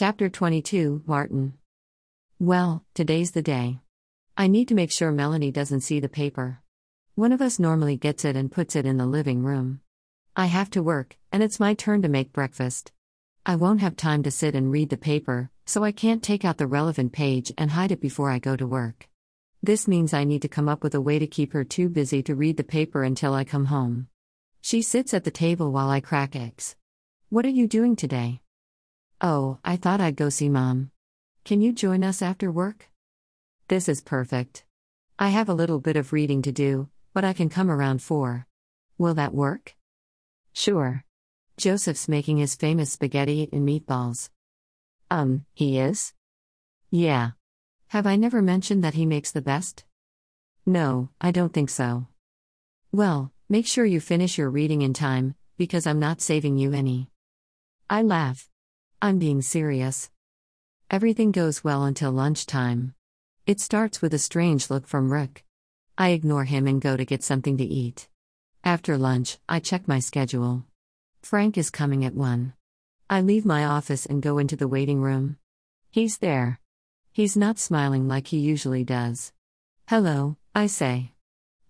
Chapter 22 Martin. Well, today's the day. I need to make sure Melanie doesn't see the paper. One of us normally gets it and puts it in the living room. I have to work, and it's my turn to make breakfast. I won't have time to sit and read the paper, so I can't take out the relevant page and hide it before I go to work. This means I need to come up with a way to keep her too busy to read the paper until I come home. She sits at the table while I crack eggs. What are you doing today? Oh, I thought I'd go see mom. Can you join us after work? This is perfect. I have a little bit of reading to do, but I can come around 4. Will that work? Sure. Joseph's making his famous spaghetti and meatballs. Um, he is? Yeah. Have I never mentioned that he makes the best? No, I don't think so. Well, make sure you finish your reading in time, because I'm not saving you any. I laugh. I'm being serious. Everything goes well until lunchtime. It starts with a strange look from Rick. I ignore him and go to get something to eat. After lunch, I check my schedule. Frank is coming at 1. I leave my office and go into the waiting room. He's there. He's not smiling like he usually does. Hello, I say.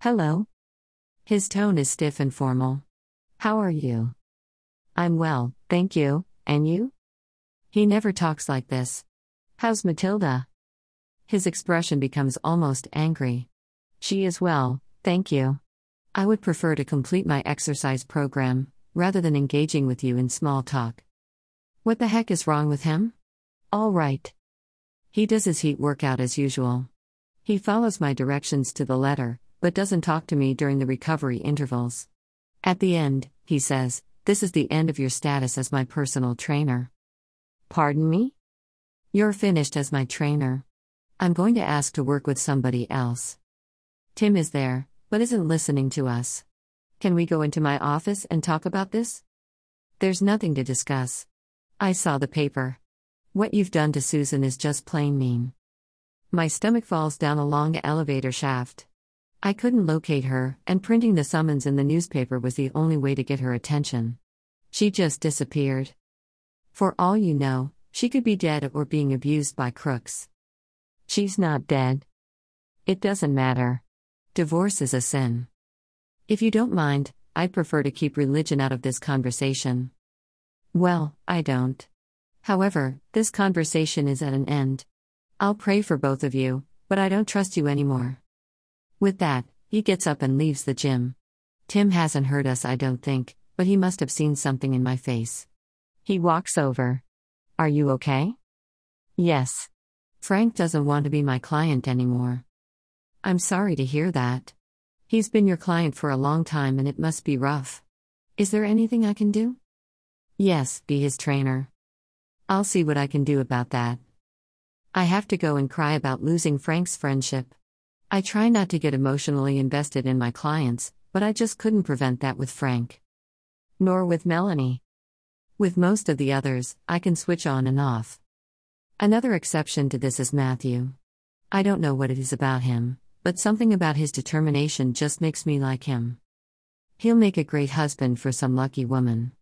Hello? His tone is stiff and formal. How are you? I'm well, thank you, and you? He never talks like this. How's Matilda? His expression becomes almost angry. She is well, thank you. I would prefer to complete my exercise program, rather than engaging with you in small talk. What the heck is wrong with him? All right. He does his HIIT workout as usual. He follows my directions to the letter, but doesn't talk to me during the recovery intervals. At the end, he says, This is the end of your status as my personal trainer. Pardon me? You're finished as my trainer. I'm going to ask to work with somebody else. Tim is there, but isn't listening to us. Can we go into my office and talk about this? There's nothing to discuss. I saw the paper. What you've done to Susan is just plain mean. My stomach falls down a long elevator shaft. I couldn't locate her, and printing the summons in the newspaper was the only way to get her attention. She just disappeared. For all you know, she could be dead or being abused by crooks. She's not dead. It doesn't matter. Divorce is a sin. If you don't mind, I'd prefer to keep religion out of this conversation. Well, I don't. However, this conversation is at an end. I'll pray for both of you, but I don't trust you anymore. With that, he gets up and leaves the gym. Tim hasn't heard us, I don't think, but he must have seen something in my face. He walks over. Are you okay? Yes. Frank doesn't want to be my client anymore. I'm sorry to hear that. He's been your client for a long time and it must be rough. Is there anything I can do? Yes, be his trainer. I'll see what I can do about that. I have to go and cry about losing Frank's friendship. I try not to get emotionally invested in my clients, but I just couldn't prevent that with Frank. Nor with Melanie. With most of the others, I can switch on and off. Another exception to this is Matthew. I don't know what it is about him, but something about his determination just makes me like him. He'll make a great husband for some lucky woman.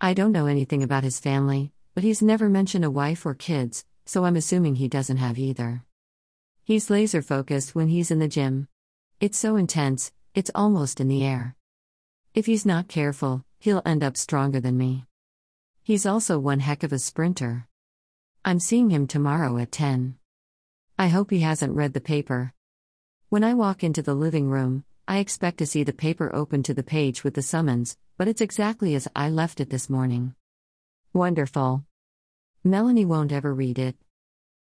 I don't know anything about his family, but he's never mentioned a wife or kids, so I'm assuming he doesn't have either. He's laser focused when he's in the gym. It's so intense, it's almost in the air. If he's not careful, he'll end up stronger than me. He's also one heck of a sprinter. I'm seeing him tomorrow at 10. I hope he hasn't read the paper. When I walk into the living room, I expect to see the paper open to the page with the summons, but it's exactly as I left it this morning. Wonderful. Melanie won't ever read it.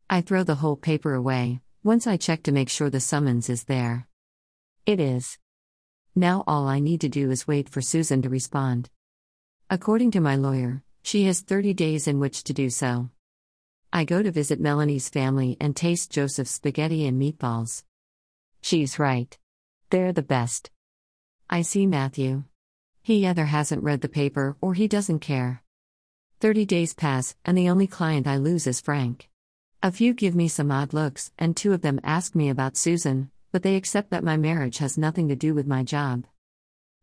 I throw the whole paper away, once I check to make sure the summons is there. It is. Now all I need to do is wait for Susan to respond. According to my lawyer, she has 30 days in which to do so. I go to visit Melanie's family and taste Joseph's spaghetti and meatballs. She's right. They're the best. I see Matthew. He either hasn't read the paper or he doesn't care. 30 days pass, and the only client I lose is Frank. A few give me some odd looks, and two of them ask me about Susan, but they accept that my marriage has nothing to do with my job.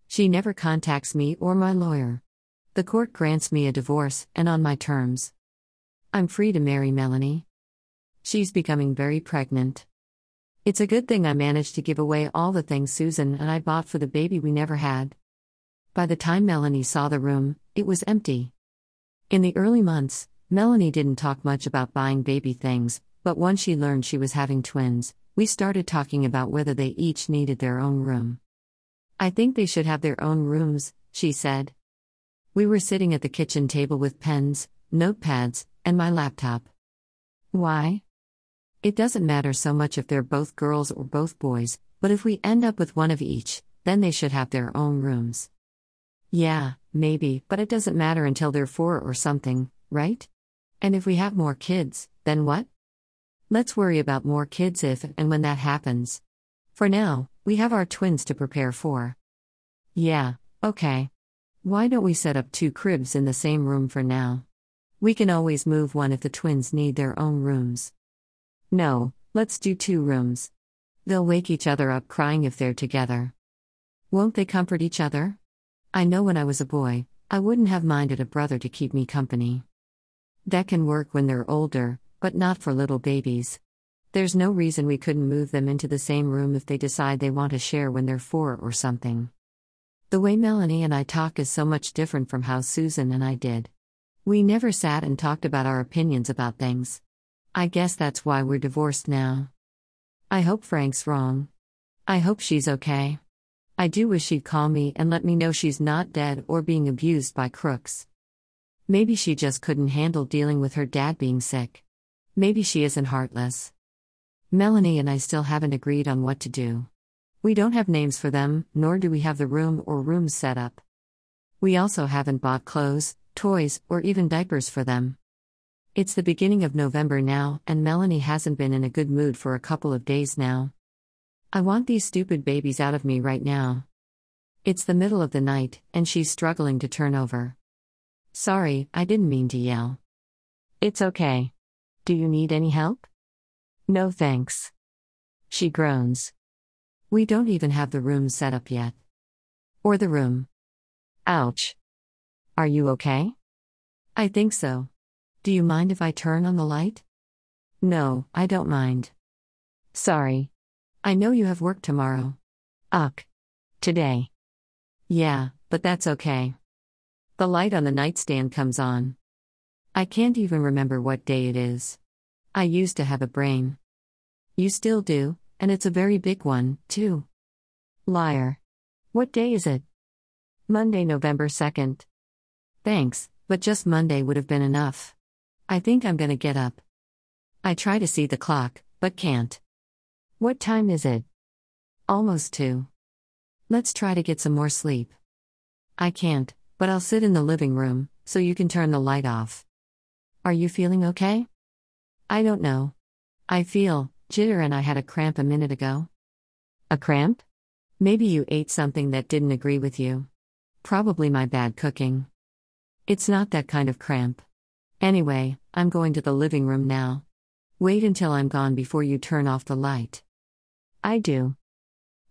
She never contacts me or my lawyer. The court grants me a divorce, and on my terms. I'm free to marry Melanie. She's becoming very pregnant. It's a good thing I managed to give away all the things Susan and I bought for the baby we never had. By the time Melanie saw the room, it was empty. In the early months, Melanie didn't talk much about buying baby things, but once she learned she was having twins, we started talking about whether they each needed their own room. I think they should have their own rooms, she said. We were sitting at the kitchen table with pens, notepads, and my laptop. Why? It doesn't matter so much if they're both girls or both boys, but if we end up with one of each, then they should have their own rooms. Yeah, maybe, but it doesn't matter until they're four or something, right? And if we have more kids, then what? Let's worry about more kids if and when that happens. For now, we have our twins to prepare for. Yeah, okay. Why don't we set up two cribs in the same room for now? We can always move one if the twins need their own rooms. No, let's do two rooms. They'll wake each other up crying if they're together. Won't they comfort each other? I know when I was a boy, I wouldn't have minded a brother to keep me company. That can work when they're older, but not for little babies. There's no reason we couldn't move them into the same room if they decide they want to share when they're four or something. The way Melanie and I talk is so much different from how Susan and I did. We never sat and talked about our opinions about things. I guess that's why we're divorced now. I hope Frank's wrong. I hope she's okay. I do wish she'd call me and let me know she's not dead or being abused by crooks. Maybe she just couldn't handle dealing with her dad being sick. Maybe she isn't heartless. Melanie and I still haven't agreed on what to do. We don't have names for them, nor do we have the room or rooms set up. We also haven't bought clothes, toys, or even diapers for them. It's the beginning of November now, and Melanie hasn't been in a good mood for a couple of days now. I want these stupid babies out of me right now. It's the middle of the night, and she's struggling to turn over. Sorry, I didn't mean to yell. It's okay. Do you need any help? No thanks. She groans. We don't even have the room set up yet. Or the room. Ouch. Are you okay? I think so. Do you mind if I turn on the light? No, I don't mind. Sorry. I know you have work tomorrow. Ugh. Today. Yeah, but that's okay. The light on the nightstand comes on. I can't even remember what day it is. I used to have a brain. You still do, and it's a very big one, too. Liar. What day is it? Monday, November 2nd. Thanks, but just Monday would have been enough. I think I'm gonna get up. I try to see the clock, but can't. What time is it? Almost two. Let's try to get some more sleep. I can't, but I'll sit in the living room, so you can turn the light off. Are you feeling okay? I don't know. I feel, Jitter and I had a cramp a minute ago. A cramp? Maybe you ate something that didn't agree with you. Probably my bad cooking. It's not that kind of cramp. Anyway, I'm going to the living room now. Wait until I'm gone before you turn off the light. I do.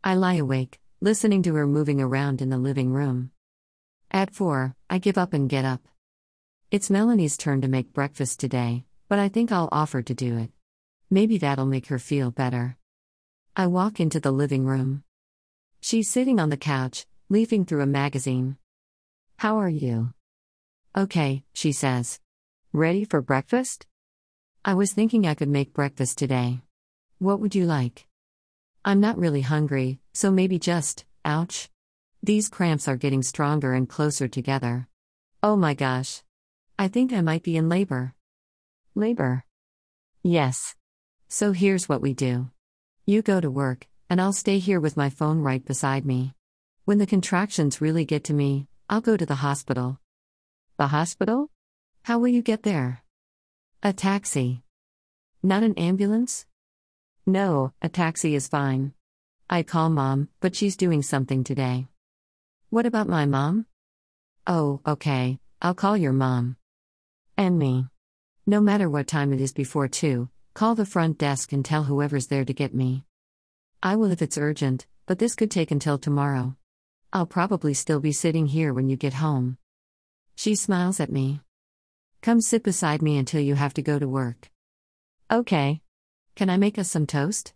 I lie awake, listening to her moving around in the living room. At 4, I give up and get up. It's Melanie's turn to make breakfast today, but I think I'll offer to do it. Maybe that'll make her feel better. I walk into the living room. She's sitting on the couch, leafing through a magazine. How are you? Okay, she says. Ready for breakfast? I was thinking I could make breakfast today. What would you like? I'm not really hungry, so maybe just, ouch. These cramps are getting stronger and closer together. Oh my gosh. I think I might be in labor. Labor? Yes. So here's what we do you go to work, and I'll stay here with my phone right beside me. When the contractions really get to me, I'll go to the hospital. The hospital? How will you get there? A taxi. Not an ambulance? No, a taxi is fine. I call mom, but she's doing something today. What about my mom? Oh, okay, I'll call your mom. And me. No matter what time it is before 2, call the front desk and tell whoever's there to get me. I will if it's urgent, but this could take until tomorrow. I'll probably still be sitting here when you get home. She smiles at me. Come sit beside me until you have to go to work. Okay. Can I make us some toast?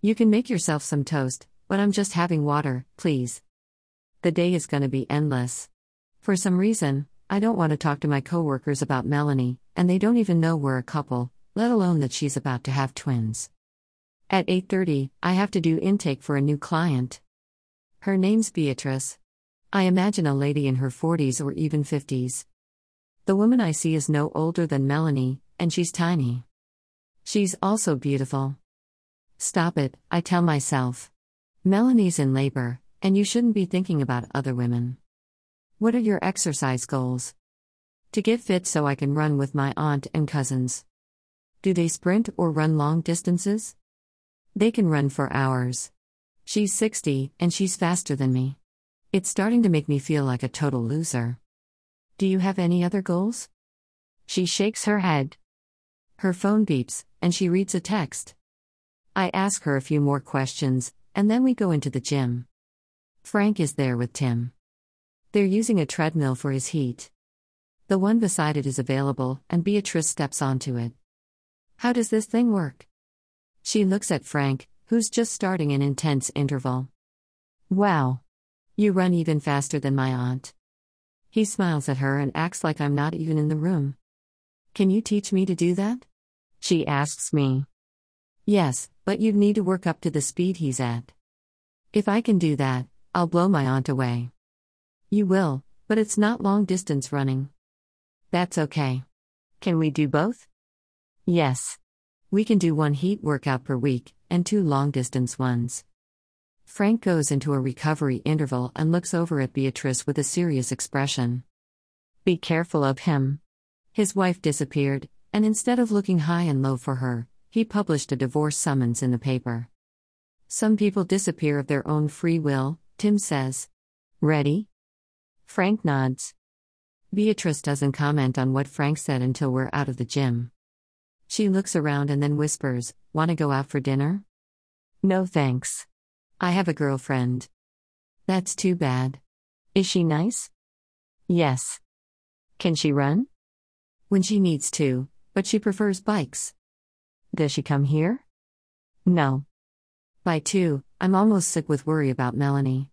You can make yourself some toast, but I'm just having water, please. The day is gonna be endless. For some reason, I don't want to talk to my coworkers about Melanie, and they don't even know we're a couple, let alone that she's about to have twins. At 8:30, I have to do intake for a new client. Her name's Beatrice. I imagine a lady in her 40s or even 50s. The woman I see is no older than Melanie, and she's tiny. She's also beautiful. Stop it, I tell myself. Melanie's in labor, and you shouldn't be thinking about other women. What are your exercise goals? To get fit so I can run with my aunt and cousins. Do they sprint or run long distances? They can run for hours. She's 60, and she's faster than me. It's starting to make me feel like a total loser. Do you have any other goals? She shakes her head. Her phone beeps, and she reads a text. I ask her a few more questions, and then we go into the gym. Frank is there with Tim. They're using a treadmill for his HIIT. The one beside it is available, and Beatrice steps onto it. How does this thing work? She looks at Frank, who's just starting an intense interval. Wow. You run even faster than my aunt. He smiles at her and acts like I'm not even in the room. Can you teach me to do that? She asks me. Yes, but you'd need to work up to the speed he's at. If I can do that, I'll blow my aunt away. You will, but it's not long distance running. That's okay. Can we do both? Yes. We can do one HIIT workout per week, and two long distance ones. Frank goes into a recovery interval and looks over at Beatrice with a serious expression. Be careful of him. His wife disappeared, and instead of looking high and low for her, he published a divorce summons in the paper. Some people disappear of their own free will, Tim says. Ready? Frank nods. Beatrice doesn't comment on what Frank said until we're out of the gym. She looks around and then whispers, Want to go out for dinner? No thanks. I have a girlfriend. That's too bad. Is she nice? Yes. Can she run? When she needs to, but she prefers bikes. Does she come here? No. By two, I'm almost sick with worry about Melanie.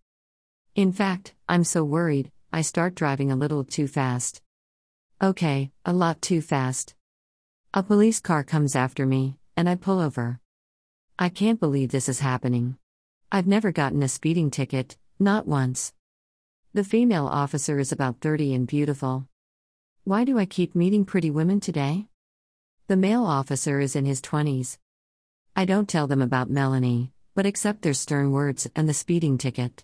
In fact, I'm so worried, I start driving a little too fast. Okay, a lot too fast. A police car comes after me, and I pull over. I can't believe this is happening. I've never gotten a speeding ticket, not once. The female officer is about 30 and beautiful. Why do I keep meeting pretty women today? The male officer is in his 20s. I don't tell them about Melanie, but accept their stern words and the speeding ticket.